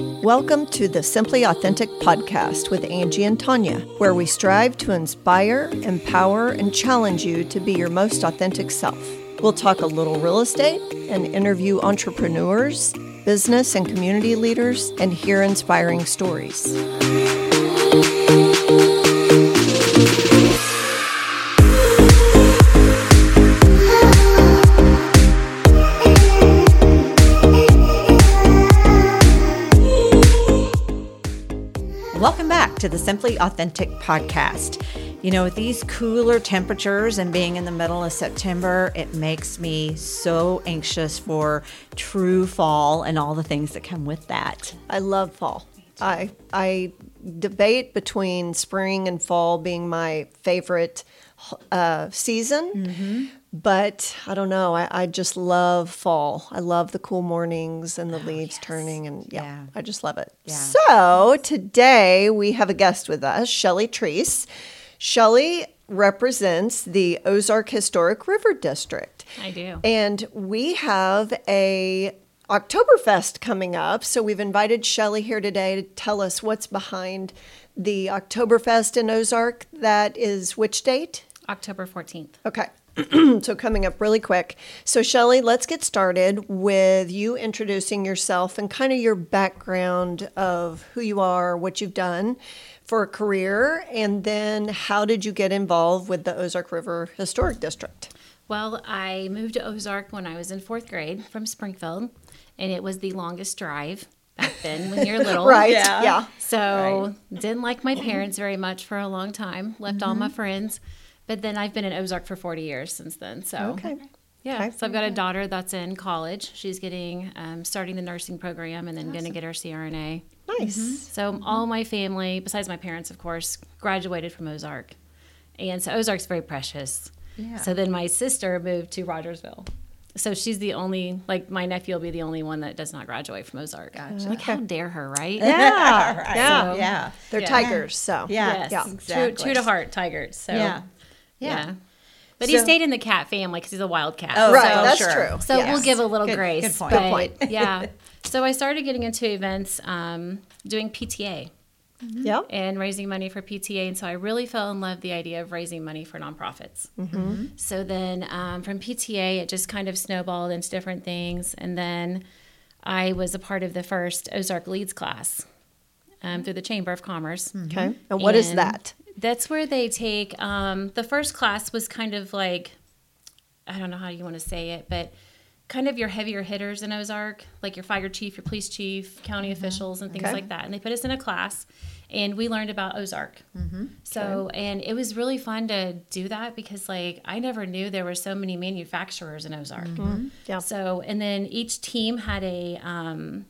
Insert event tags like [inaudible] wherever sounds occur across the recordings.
Welcome to the Simply Authentic podcast with Angie and Tanya, where we strive to inspire, empower, and challenge you to be your most authentic self. We'll talk a little real estate and interview entrepreneurs, business and community leaders, and hear inspiring stories. To the Simply Authentic podcast. You know, with these cooler temperatures and being in the middle of September, it makes me so anxious for true fall and all the things that come with that. I love fall. I I debate between spring and fall being my favorite uh, season, but I don't know. I, I just love fall. I love the cool mornings and the leaves turning, and yeah, Yeah. I just love it. Yeah. So today we have a guest with us, Shelly Treece. Shelly represents the Ozark Historic River District. I do. And we have a Oktoberfest coming up. So we've invited Shelly here today to tell us what's behind the Oktoberfest in Ozark. That is which date? October 14th. Okay. [clears throat] so coming up really quick. So Shelly, let's get started with you introducing yourself and kind of your background of who you are, what you've done for a career, and then how did you get involved with the Ozark River Historic District? Well, I moved to Ozark when I was in fourth grade from Springfield, and it was the longest drive back then when you're [laughs] little. Right. Yeah. yeah. So didn't like my parents very much for a long time. Left all my friends, but then I've been in Ozark for 40 years since then. So Okay. yeah. Okay. So I've got a daughter that's in college. She's getting um, starting the nursing program and then going to get her CRNA. Nice. So all my family, besides my parents, of course, graduated from Ozark, and so Ozark's very precious. Yeah. So then my sister moved to Rogersville. So she's the only, like my nephew will be the only one that does not graduate from Ozark. Gotcha. Like how dare her, right? Yeah. [laughs] Yeah. Yeah. Yeah. They're Yeah. tigers, so Yeah. Yes. Yeah. True, Exactly. true to heart, tigers. So Yeah. yeah. But he stayed in the cat family because he's a wild cat. Oh, Right, so- that's sure. true. So Yes. we'll give a little Good- grace. good point. But, Good point. yeah. [laughs] So I started getting into events, um, doing PTA Yep. and raising money for PTA. And so I really fell in love with the idea of raising money for nonprofits. Mm-hmm. So then um, from PTA, it just kind of snowballed into different things. And then I was a part of the first Ozark Leads class um, through the Chamber of Commerce. Okay. And what is And that? That's where they take um, the first class was kind of like I don't know how you want to say it, but kind of your heavier hitters in Ozark, like your fire chief, your police chief, county officials, and things Okay. like that. And they put us in a class, and we learned about Ozark. So, and it was really fun to do that because, like, I never knew there were so many manufacturers in Ozark. Yeah. So, and then each team had a, um,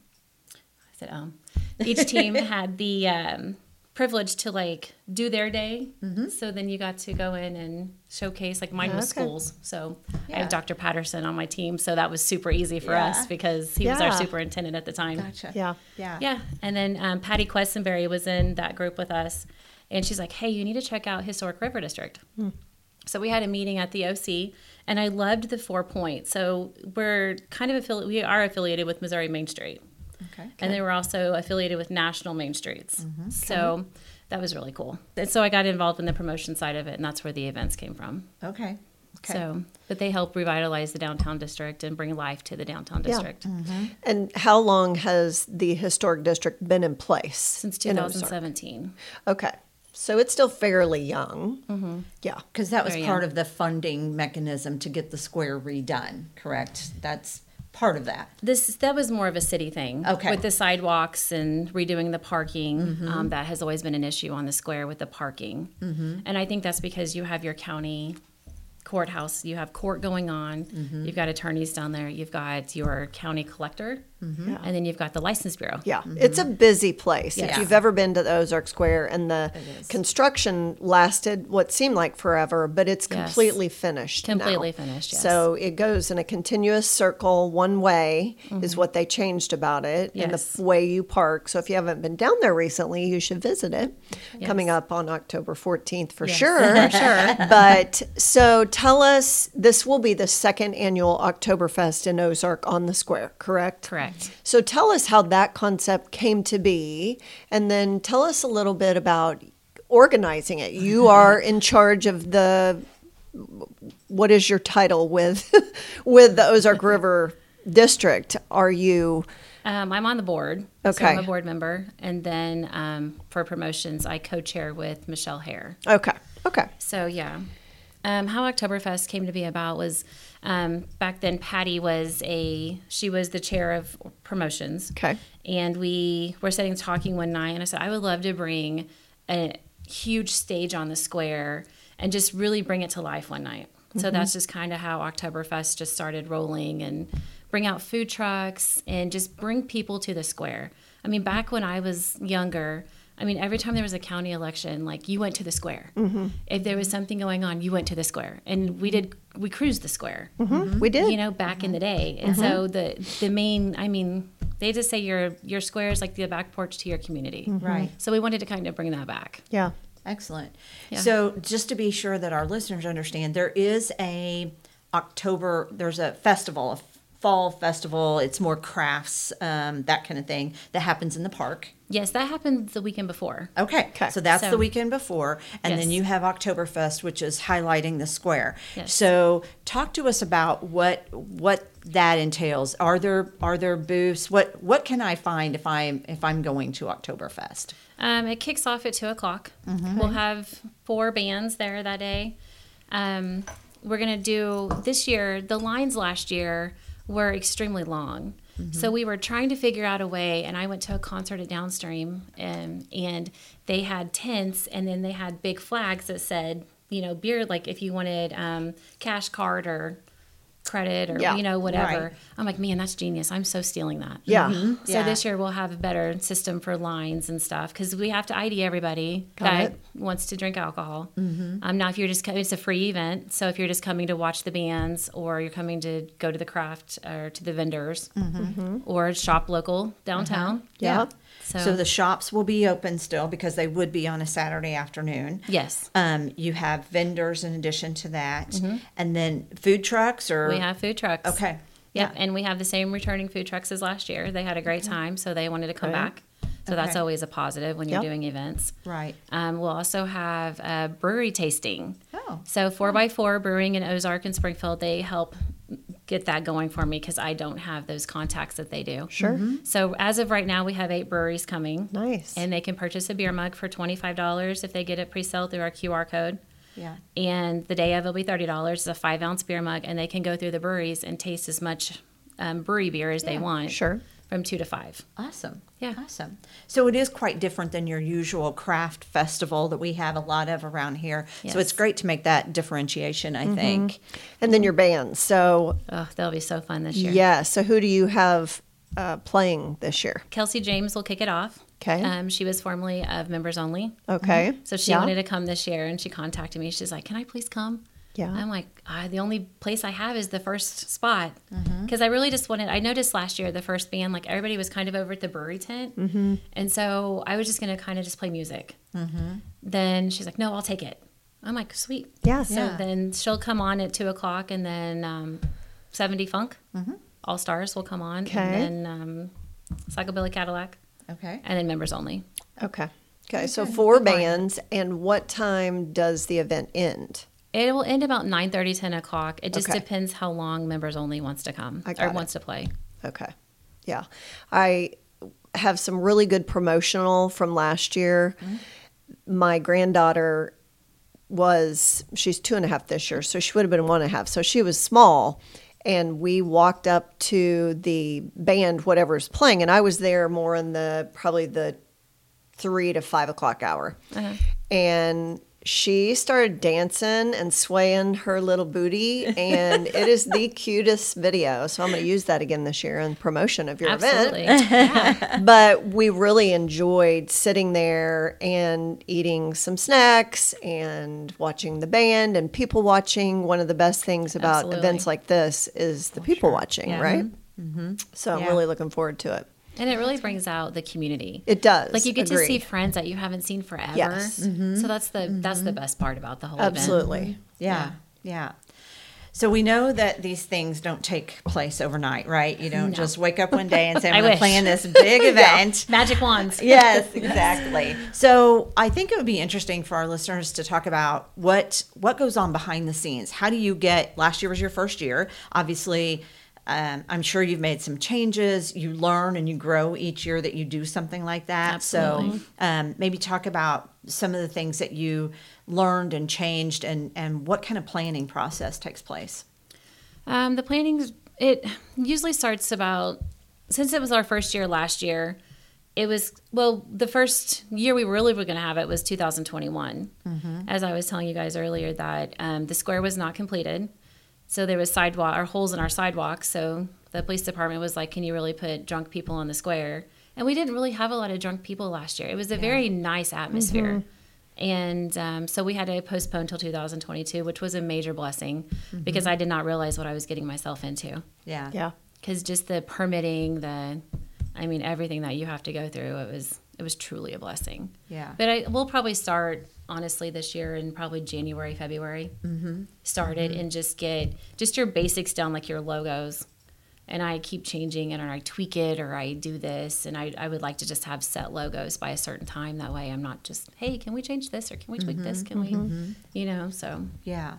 I said, um, each team [laughs] had the um, privilege to like do their day. So then you got to go in and showcase. Like mine was Okay. schools. So I have Dr. Patterson on my team, so that was super easy for Yeah. us because he was our superintendent at the time. Gotcha. Yeah. Yeah. Yeah, and then um, Patty Questenberry was in that group with us, and she's like, "Hey, you need to check out Historic River District." So we had a meeting at the OC, and I loved the four points. So we're kind of affiliated. We are affiliated with Missouri Main Street, Okay. and they were also affiliated with National Main Streets. So that was really cool. And so I got involved in the promotion side of it, and that's where the events came from. Okay. Okay. So, but they help revitalize the downtown district and bring life to the downtown district. Yeah. district And how long has the historic district been in place? since 2017. Okay. So it's still fairly young. Mm-hmm. Yeah. Because that was Very part young. of the funding mechanism to get the square redone, correct? That's part of that. This that was more of a city thing. Okay. Mm-hmm. With the sidewalks and redoing the parking, um, that has always been an issue on the square with the parking. Mm-hmm. And I think that's because you have your county courthouse, you have court going on, Mm-hmm. you've got attorneys down there, you've got your county collector, Mm-hmm. and then you've got the license bureau. Yeah. It's a busy place. If you've ever been to the Ozark Square and the construction lasted what seemed like forever, but it's Yes. completely finished. now. Completely finished, yes. So it goes in a continuous circle, one way is what they changed about it, and Mm-hmm. The way you park. So if you haven't been down there recently, you should visit it. Coming up on October 14th for Yes, sure. [laughs] for sure. [laughs] but so tell us, this will be the second annual Oktoberfest in Ozark on the square, correct? Correct. Correct. So tell us how that concept came to be, and then tell us a little bit about organizing it. You [laughs] are in charge of the. What is your title with [laughs] with the Ozark River District? Are you Um, I'm on the board. So Okay. I'm a board member. And then um, for promotions, I co chair with Michelle Hare. okay? Okay. So, yeah. Um, how Oktoberfest came to be about was um, back then, Patty was a, she was the chair of promotions. Okay. And we were sitting talking one night, and I said, I would love to bring a huge stage on the square and just really bring it to life one night. So that's just kind of how Oktoberfest just started rolling and bring out food trucks and just bring people to the square. I mean, back when I was younger, I mean, every time there was a county election, like you went to the square. Mm-hmm. If there was something going on, you went to the square, and we did. We cruised the square mm-hmm. We mm-hmm. did. you know back in the day and so the the main i mean they just say your your square is like the back porch to your community Right. so we wanted to kind of bring that back yeah. Excellent. Yeah. So, just to be sure that our listeners understand, there is a October. There's a festival, a fall festival. It's more crafts, um, that kind of thing that happens in the park. yes that happened the weekend before Okay, Okay. so that's So- the weekend before, and then you have Oktoberfest, which is highlighting the square. Yes. So, talk to us about what what that entails. Are there are there booths? What what can I find if I'm if I'm going to Oktoberfest? um, it kicks off at two o'clock we'll have four bands there that day um, we're going to do this year the lines last year were extremely long. So we were trying to figure out a way and i went to a concert at downstream and, and they had tents and then they had big flags that said you know beer like if you wanted um, cash card or credit or Yeah, you know whatever right. i'm like man that's genius i'm so stealing that Yeah. Mm-hmm. so Yeah. this year we'll have a better system for lines and stuff because we have to ID everybody Got that it. wants to drink alcohol. Mm-hmm. Um, now, if you're just it's a free event, so if you're just coming to watch the bands or you're coming to go to the craft or to the vendors mm-hmm. or shop local downtown, Yeah. So, So the shops will be open still because they would be on a Saturday afternoon. yes, Um, you have vendors in addition to that, and then food trucks or Mm-hmm. we have food trucks. okay. Yep, and we have the same returning food trucks as last year. They had a great time, so they wanted to come Okay. back. So that's always a positive when you're Yep. doing events. Right. Um, we'll also have a brewery tasting. Oh. So four by four brewing in Ozark and Springfield, they help get that going for me because I don't have those contacts that they do. Sure. So as of right now, we have eight breweries coming. Nice. And they can purchase a beer mug for twenty five dollars if they get it pre-sale through our QR code. Yeah. And the day of it'll be thirty dollars. It's a five ounce beer mug, and they can go through the breweries and taste as much um, brewery beer as they want. Sure. From two to five. Awesome. Yeah. Awesome. So it is quite different than your usual craft festival that we have a lot of around here. So it's great to make that differentiation, I think. And then your band. So Oh, that'll be so fun this year. yeah. So who do you have uh, playing this year? Kelsey James will kick it off. 'Kay. Um, she was formerly of members only. Okay. So she Yeah. wanted to come this year and she contacted me. She's like, Can I please come? Yeah. I'm like, ah, The only place I have is the first spot. Mm-hmm. Because I really just wanted, I noticed last year, the first band, like everybody was kind of over at the brewery tent. Mm-hmm. And so I was just going to kind of just play music. Then she's like, No, I'll take it. I'm like, Sweet. Yeah. So Yeah. then she'll come on at two o'clock and then um, 70 Funk, All Stars will come on. Okay. And then um, Psychobilly Cadillac. Okay. And then members only. Okay. Okay. So four bands. And what time does the event end? It will end about 9 30, 10 o'clock. It just Okay. depends how long members only wants to come I or it. wants to play. Okay. Yeah. I have some really good promotional from last year. My granddaughter was, she's two and a half this year, so she would have been one and a half. So she was small. And we walked up to the band, whatever's playing, and I was there more in the probably the three to five o'clock hour. Uh-huh. And she started dancing and swaying her little booty, and it is the [laughs] cutest video. So I'm going to use that again this year in promotion of your Absolutely. event. yeah. [laughs] But we really enjoyed sitting there and eating some snacks and watching the band and people watching. One of the best things about Absolutely. events like this is the people watching, Yeah. right? Mm-hmm. Mm-hmm. So I'm Yeah. really looking forward to it. And it really brings out the community. It does. like you get to see friends that you haven't seen forever. Yes. Mm-hmm. So that's the that's the mm-hmm. best part about the whole event. Absolutely. Yeah. Yeah. So we know that these things don't take place overnight, right? You don't No. just wake up one day and say, [laughs] I'm going to plan this big [laughs] event. Magic wands. [laughs] yes, exactly. So I think it would be interesting for our listeners to talk about what what goes on behind the scenes. How do you get? Last year was your first year. Obviously, um, I'm sure you've made some changes. You learn and you grow each year that you do something like that. Absolutely. So um, maybe talk about some of the things that you learned and changed, and and what kind of planning process takes place. Um, the planning it usually starts about since it was our first year last year. It was well the first year we really were going to have it was 2021. As I was telling you guys earlier, that um, the square was not completed, so there was sidewalk or holes in our sidewalks. So the police department was like, "Can you really put drunk people on the square?" And we didn't really have a lot of drunk people last year. It was a very nice atmosphere. And um, so we had to postpone till 2022, which was a major blessing because I did not realize what I was getting myself into. Yeah. Yeah. Because just the permitting, the, I mean, everything that you have to go through, it was it was truly a blessing. Yeah. But I we'll probably start honestly this year in probably January, February. Mm-hmm. Started mm-hmm. and just get just your basics down, like your logos. And I keep changing it, or I tweak it, or I do this, and I, I would like to just have set logos by a certain time. That way, I'm not just, hey, can we change this, or can we tweak mm-hmm. this? Can we, mm-hmm. you know? So Yeah.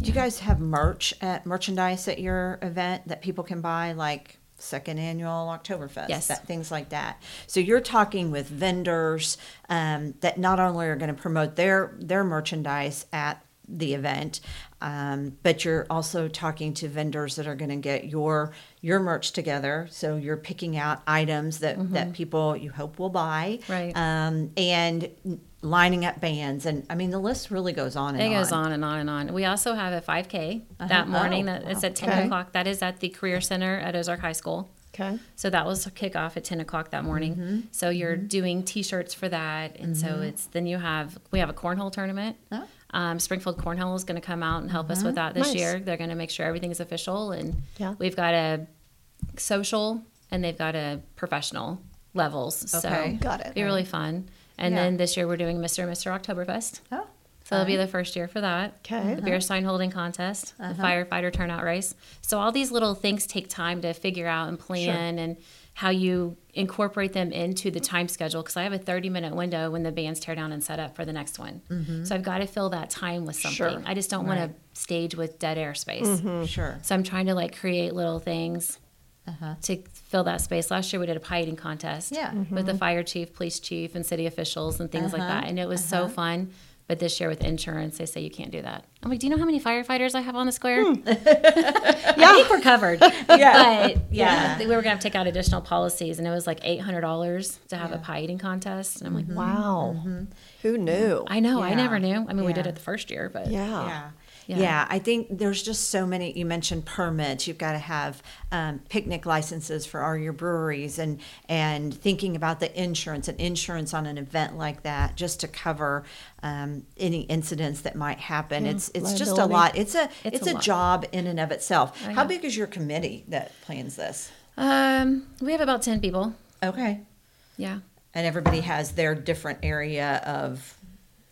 Do you guys have merch at merchandise at your event that people can buy, like second annual Oktoberfest, Yes. that, things like that? So you're talking with vendors um, that not only are going to promote their their merchandise at the event, um, but you're also talking to vendors that are going to get your your merch together. So you're picking out items that that people you hope will buy, Right. Um, and lining up bands, and I mean the list really goes on and on. It on. goes on and on and on. We also have a 5K that morning. Oh, that it's at 10 Okay. o'clock. That is at the Career Center at Ozark High School. Okay. So that was a kickoff at 10 o'clock that morning. Mm-hmm. So you're doing T-shirts for that, and so it's then you have we have a cornhole tournament. Oh. Um, Springfield Cornhole is going to come out and help us with that this Nice. year. They're going to make sure everything is official, and Yeah. we've got a social and they've got a professional levels. Okay. So Got it. Be really fun. And Yeah. then this year we're doing Mr. and Mr. Oktoberfest. Oh, So it'll be the first year for that. Okay. The beer sign holding contest, the firefighter turnout race. So all these little things take time to figure out and plan and how you incorporate them into the time schedule. Because I have a 30 minute window when the bands tear down and set up for the next one. Mm-hmm. So I've got to fill that time with something. Sure. I just don't want to stage with dead air space. Mm-hmm. sure. So I'm trying to like create little things uh-huh. to fill that space. Last year we did a pie eating contest Yeah. with the mm-hmm. fire chief, police chief, and city officials and things like Uh-huh. that, and it was so uh-huh. fun. But this year with insurance, they say you can't do that. I'm like, do you know how many firefighters I have on the square? Hmm. [laughs] I think we're covered. [laughs] Yeah. But yeah, Yeah. we were gonna take out additional policies, and it was like eight hundred dollars to have a pie eating contest. And I'm like, Wow. Who knew? I know, I never knew. I mean, we did it the first year, but Yeah. Yeah. Yeah. yeah. I think there's just so many. You mentioned permits. You've got to have um, picnic licenses for all your breweries, and and thinking about the insurance and insurance on an event like that, just to cover um, any incidents that might happen. it's it's just a lot. It's a it's, It's a, a job in and of itself. How big is your committee that plans this? um, we have about ten people. Okay, Yeah, and everybody has their different area of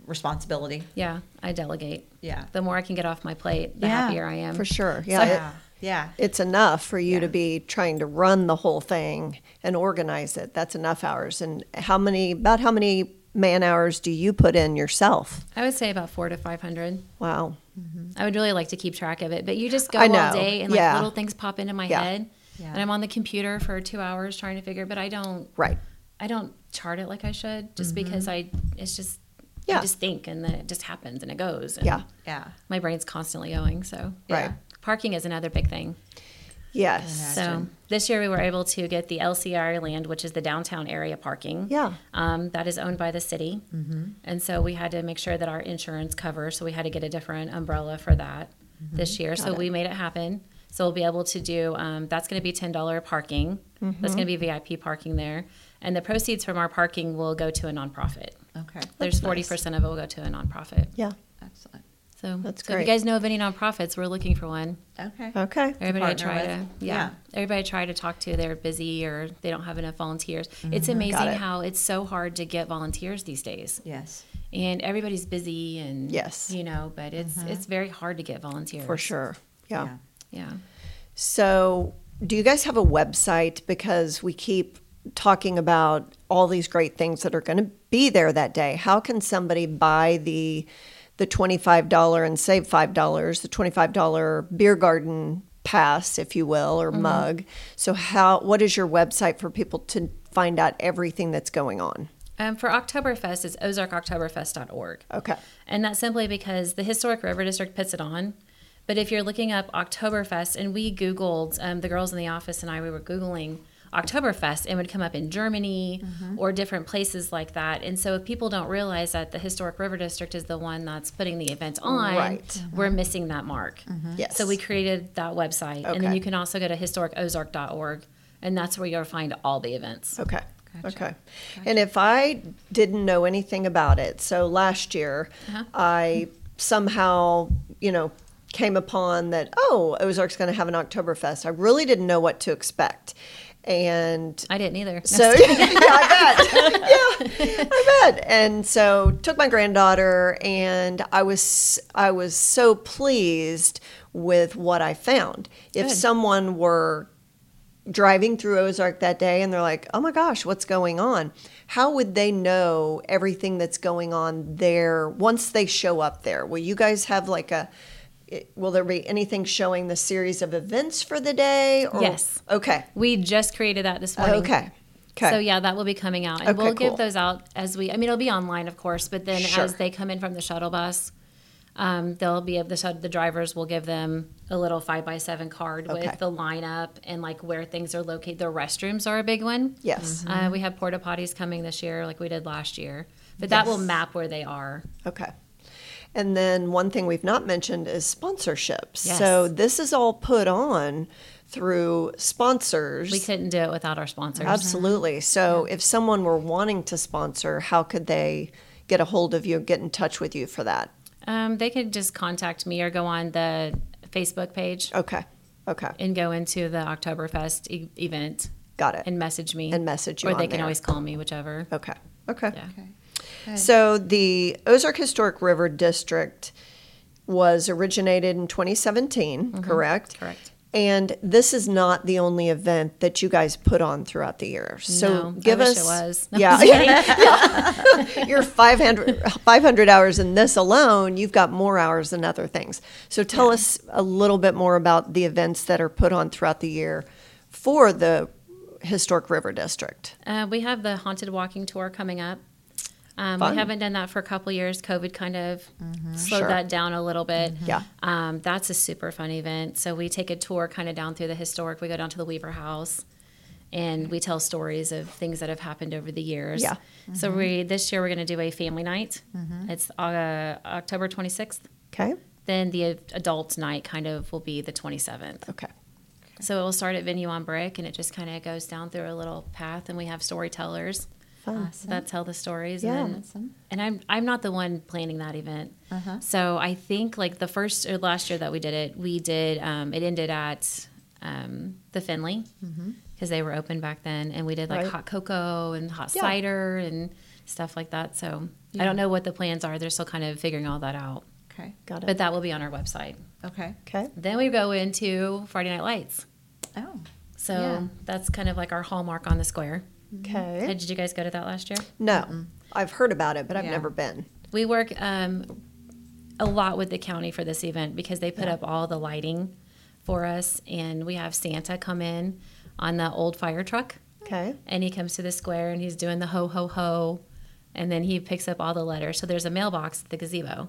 responsibility. yeah, I delegate. Yeah. The more I can get off my plate, the Yeah, happier I am. For sure. Yeah. it- Yeah. Yeah. it's enough for you Yeah. to be trying to run the whole thing and organize it. That's enough hours. And how many, about how many man hours do you put in yourself? I would say about four to five hundred. Wow. Mm-hmm. I would really like to keep track of it, but you just go I all day and like Yeah. little things pop into my Yeah. head, Yeah. and I'm on the computer for two hours trying to figure. But I don't, Right. I don't chart it like I should, just mm-hmm. because I, it's just, Yeah. I just think and then it just happens and it goes. And Yeah. Yeah. my brain's constantly going. So Right. parking is another big thing. Yes. So this year we were able to get the LCR land, which is the downtown area parking. Yeah. Um, that is owned by the city. And so we had to make sure that our insurance covers. So we had to get a different umbrella for that this year. so we made it happen. So we'll be able to do, um, that's going to be $10 parking. That's going to be VIP parking there. And the proceeds from our parking will go to a nonprofit. Okay. There's That's nice. 40% of it will go to a nonprofit. Yeah. Excellent. So, That's so if great. you guys know of any nonprofits, we're looking for one. Okay. Okay. Everybody I partner try with. to, Yeah. yeah. Everybody I try to talk to, they're busy or they don't have enough volunteers. Mm-hmm. It's Got amazing it. how it's so hard to get volunteers these days, Yes. and everybody's busy and Yes. you know, but it's mm-hmm. it's very hard to get volunteers For sure. Yeah. Yeah. So, do you guys have a website? Because we keep talking about all these great things that are going to be there that day. How can somebody buy the the twenty five dollar and save five dollars, the twenty five dollar beer garden pass, if you will, or mug? So, how what is your website for people to find out everything that's going on? Um, for Oktoberfest, it's ozarkoktoberfest.org. Okay. And that's simply because the Historic River District puts it on. But if you're looking up Oktoberfest, and we Googled, um, the girls in the office and I, we were Googling Oktoberfest, and would come up in Germany mm-hmm. or different places like that. And so if people don't realize that the Historic River District is the one that's putting the event on, Right. Mm-hmm. we're missing that mark. Mm-hmm. Yes. So we created that website. And then you can also go to historicozark.org, and that's where you'll find all the events. Okay. Okay. And if I didn't know anything about it, so last year uh-huh. I somehow, you know, came upon that, oh, Ozark's going to have an Oktoberfest. I really didn't know what to expect. And I didn't either. so [laughs] yeah, I bet. [laughs] yeah, I bet. And so took my granddaughter, and I was I was so pleased with what I found. If Good. someone were driving through Ozark that day and they're like, "Oh my gosh, what's going on?" How would they know everything that's going on there once they show up there? Will you guys have like a it- Will there be anything showing the series of events for the day? Or, Yes. Okay. We just created that this morning. Okay. Okay. So yeah, that will be coming out, and Okay, we'll cool. give those out as we. I mean, it'll be online, of course, but then Sure. as they come in from the shuttle bus, um, they'll be the shut- the drivers will give them a little five by seven card Okay. with the lineup and like where things are located. The restrooms are a big one. Yes. Uh, we have porta potties coming this year, like we did last year, but that will map where they are. Okay. And then one thing we've not mentioned is sponsorships. Yes. So this is all put on through sponsors. We couldn't do it without our sponsors. Absolutely. So if someone were wanting to sponsor, how could they get a hold of you, get in touch with you for that? Um, they could just contact me or go on the Facebook page Okay. Okay. and go into the Oktoberfest e- event Got it. and message me And message you or they on can there. always call me, whichever. Okay. Okay. Yeah. So the Ozark Historic River District was originated in 2017, correct? Mm-hmm. Correct. And this is not the only event that you guys put on throughout the year. So No, I give wish us it was. No, yeah, yeah. [laughs] You're 500, 500 hours in this alone. You've got more hours than other things. So tell us a little bit more about the events that are put on throughout the year for the Historic River District. Uh, we have the haunted walking tour coming up. Um, we haven't done that for a couple years. COVID kind of slowed Mm-hmm. Sure. that down a little bit. Yeah. Um, that's a super fun event. So we take a tour kind of down through the historic. We go down to the Weaver House, and we tell stories of things that have happened over the years. Yeah. So we this year we're going to do a family night. It's uh, October twenty sixth. Okay. Then the adult night kind of will be the twenty seventh. Okay. So it will start at Venue on Brick, and it just kind of goes down through a little path, and we have storytellers Fun. that tell the stories. Yeah. And, then, and I'm I'm not the one planning that event. So I think like the first or last year that we did it, we did um, it ended at um, the Finley because they were open back then, and we did like Right. hot cocoa and hot Yeah. cider and stuff like that. So I don't know what the plans are. They're still kind of figuring all that out, Okay. Got it. but that will be on our website. Okay. okay. Then we go into Friday Night Lights. Oh. So Yeah. that's kind of like our hallmark on the square. Okay. Did you guys go to that last year? No, I've heard about it, but I've Yeah. never been. We work um, a lot with the county for this event because they put up all the lighting for us, and we have Santa come in on the old fire truck, Okay. and he comes to the square and he's doing the ho ho ho, and then he picks up all the letters. So there's a mailbox at the gazebo,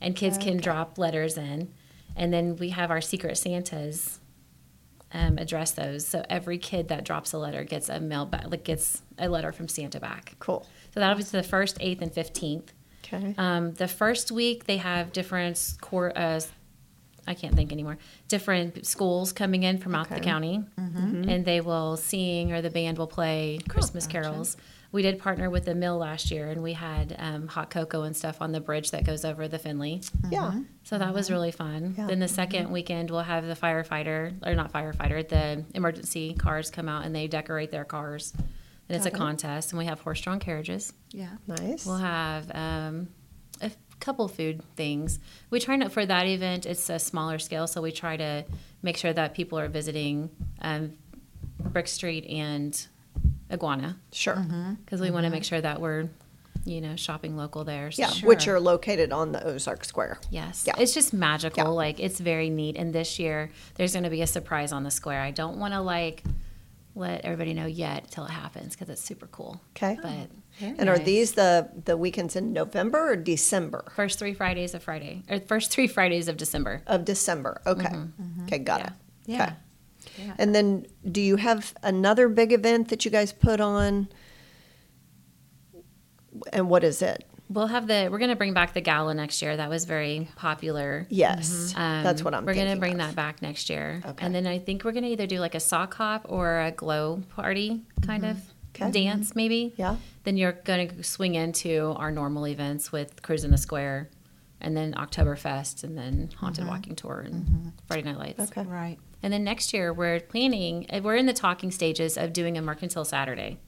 and kids can drop letters in, and then we have our secret Santas. Um, address those so every kid that drops a letter gets a mail back like gets a letter from santa back Cool. so that'll be the first, eighth, and fifteenth. Okay. Um, the first week they have different core. Uh, I can't think anymore. Different schools coming in from out the Okay. county, and they will sing or the band will play Christmas carols. We did partner with the mill last year, and we had um, hot cocoa and stuff on the bridge that goes over the Finley. Yeah. So that was really fun. Yeah. Then the 2nd weekend, we'll have the firefighter, or not firefighter, the emergency cars come out and they decorate their cars. And it's a Got it. contest, and we have horse-drawn carriages. Yeah. Nice. We'll have um, a couple food things. We try not for that event. It's a smaller scale, so we try to make sure that people are visiting um, Brick Street and Iguana Sure. Mm-hmm. because we want to mm-hmm. make sure that we're, you know, shopping local there. So. Yeah, which are located on the Ozark Square. Yes. Yeah. It's just magical. Yeah. Like it's very neat. And this year there's going to be a surprise on the square. I don't want to like let everybody know yet till it happens because it's super cool. Okay. But And are these the the weekends in November or December first three Fridays of Friday or first three Fridays of December. of December? Okay. Mm-hmm. Okay, got it. Yeah. Okay. And then do you have another big event that you guys put on? And what is it? We'll have the we're going to bring back the gala next year. That was very popular. Yes. Um, that's what I'm We're going to bring of. that back next year. Okay. And then I think we're going to either do like a sock hop or a glow party kind of Mm-hmm. Okay. dance, maybe. Yeah. Then you're going to swing into our normal events with Cruise in the Square and then Oktoberfest and then Haunted Walking Tour and Friday Night Lights. Mm-hmm. Okay. Right. And then next year we're planning, uh, we're in the talking stages of doing a Mercantile Saturday.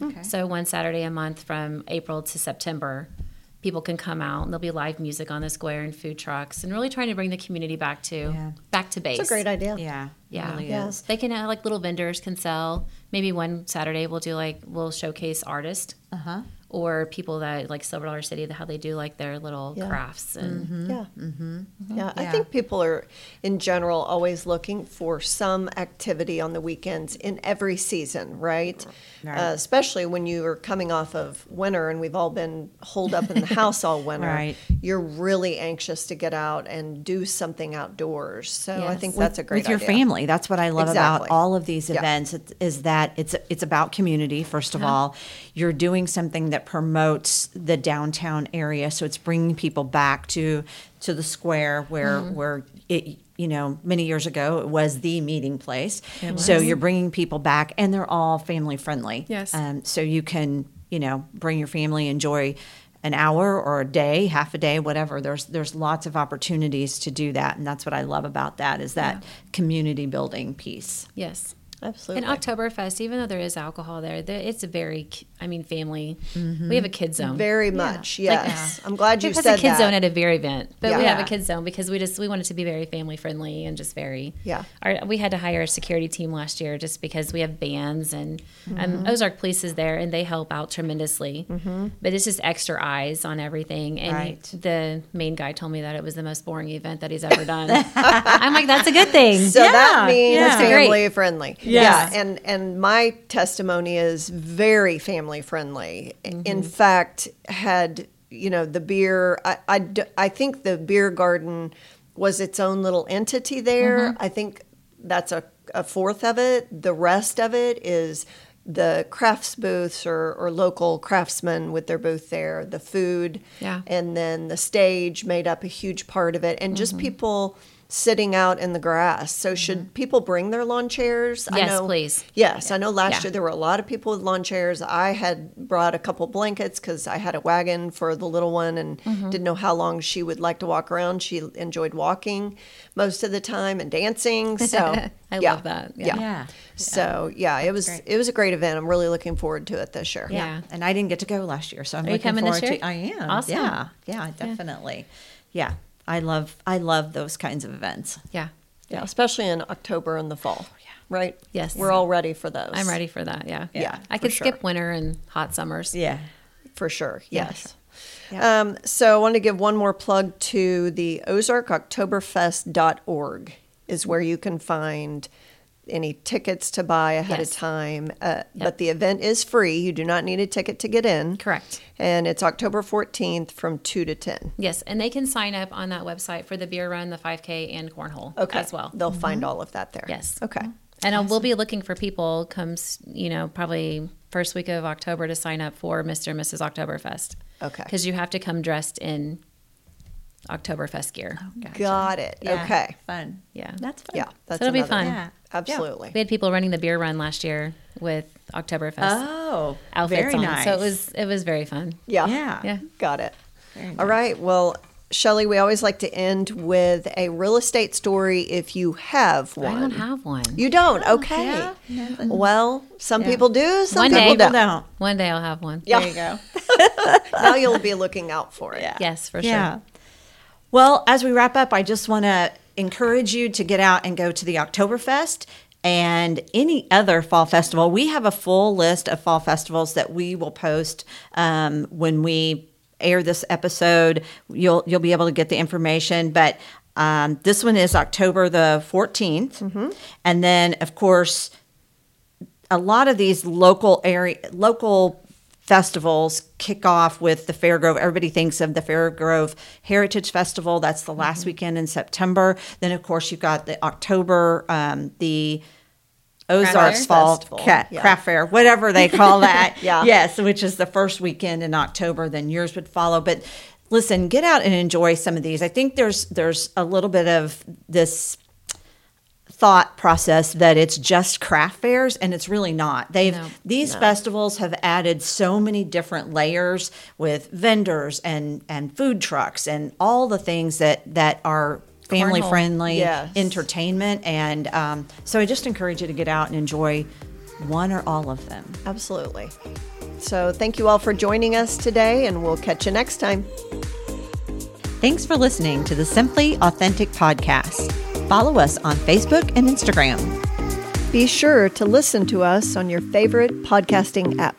Okay. So one Saturday a month from April to September, people can come out and there'll be live music on the square and food trucks and really trying to bring the community back to Yeah. back to base. It's a great idea. Yeah. Yeah. It really Yeah. is. They can have like little vendors can sell. Maybe one Saturday we'll do like we'll showcase artists Uh huh. Or people that like Silver Dollar City how they do like their little Yeah. crafts and Yeah. Mm-hmm. Yeah, I think people are, in general, always looking for some activity on the weekends in every season, right? Right. Uh, especially when you are coming off of winter and we've all been holed up in the house all [laughs] winter. Right. You're really anxious to get out and do something outdoors. So I think With- that's a great with your idea. family. That's what I love Exactly. about all of these Yeah. events it- is that it's it's about community. First of all, you're doing something that promotes the downtown area, so it's bringing people back to to the square where Mm-hmm. where it you know many years ago it was the meeting place. So you're bringing people back, and they're all family friendly. Yes. Um, so you can you know bring your family enjoy an hour or a day half a day whatever there's there's lots of opportunities to do that and that's what i love about that is that community building piece yes. Absolutely. And Oktoberfest, even though there is alcohol there, there- it's a very, I mean, family. We have a kid zone. Very much, yes. I'm glad you it has said a kid that. zone at a beer event, but we have a Yeah. kid zone because we just we want it to be very family friendly and just very. Yeah. Our, we had to hire a security team last year just because we have bands and Mm-hmm. um, Ozark Police is there and they help out tremendously. Mm-hmm. But it's just extra eyes on everything. And Right. the main guy told me that it was the most boring event that he's ever done. [laughs] I'm like, that's a good thing. So that means yeah. Family friendly. Yes. Yeah, and and my testimony is very family friendly. Mm-hmm. In fact, had you know the beer, I I think the beer garden was its own little entity there. Mm-hmm. I think that's a, a fourth of it. The rest of it is the crafts booths or, or local craftsmen with their booth there, the food, Yeah. and then the stage made up a huge part of it, and Mm-hmm. just people sitting out in the grass. So should people bring their lawn chairs? I Yes, know, please. Yes, I know last Yeah. year there were a lot of people with lawn chairs. I had brought a couple blankets because I had a wagon for the little one and Mm-hmm. didn't know how long she would like to walk around. She enjoyed walking most of the time and dancing. [laughs] So I yeah, love that. Yeah. Yeah. yeah So yeah, it was great. it was a great event. I'm really looking forward to it this year. Yeah. and i didn't get to go last year so i'm Are you looking coming this forward year? to i am Awesome. yeah yeah definitely yeah i love i love those kinds of events Yeah. Yeah, especially in October and the fall. Yeah. Right? Yes. We're all ready for those. I'm ready for that. Yeah. Yeah, I could sure. skip winter and hot summers. yeah For sure. Yes. Yeah. Um, so I want to give one more plug to the ozarkoktoberfest.org is where you can find any tickets to buy ahead Yes. of time. Uh, But the event is free. You do not need a ticket to get in. Correct. And it's October 14th from 2 to 10. Yes, and they can sign up on that website for the beer run, the 5K, and cornhole Okay. as well. They'll find all of that there. Yes. Okay. And I we'll be looking for people comes, you know, probably first week of October to sign up for Mr. and Mrs. Oktoberfest. Okay. Because you have to come dressed in Oktoberfest gear. Oh, gotcha. Got it. Yeah. Okay. fun Yeah. that's fun Yeah. That's so it'll be fun. Yeah. Absolutely. We had people running the beer run last year with Oktoberfest oh outfits very on. nice So it was it was very fun. Yeah. yeah Yeah. Got it. Very All right. Well, Shelly, we always like to end with a real estate story if you have one. I don't have one. You don't? Oh, okay. yeah? No. Well, some people do, some One people day. don't. don't One day I'll have one. Yeah. there you go [laughs] now you'll be looking out for it. Yeah. Yes, for sure. Well, as we wrap up, I just want to encourage you to get out and go to the Oktoberfest and any other fall festival. We have a full list of fall festivals that we will post um, when we air this episode. You'll you'll be able to get the information, but um, this one is October the 14th, and then of course a lot of these local area local festivals kick off with the Fairgrove. Everybody thinks of the Fairgrove Heritage Festival. That's the last weekend in September. Then, of course, you've got the October, um, the Ozarks Fall yeah. Craft Fair, whatever they call [laughs] that. Yeah. Yes, which is the first weekend in October. Then yours would follow. But listen, get out and enjoy some of these. I think there's there's a little bit of this thought process that it's just craft fairs and it's really not. They've No. these festivals have added so many different layers with vendors and and food trucks and all the things that that are family Cornhole. friendly Yes. entertainment and um, so I just encourage you to get out and enjoy one or all of them. Absolutely. So thank you all for joining us today, and we'll catch you next time. Thanks for listening to the Simply Authentic podcast. Follow us on Facebook and Instagram. Be sure to listen to us on your favorite podcasting app.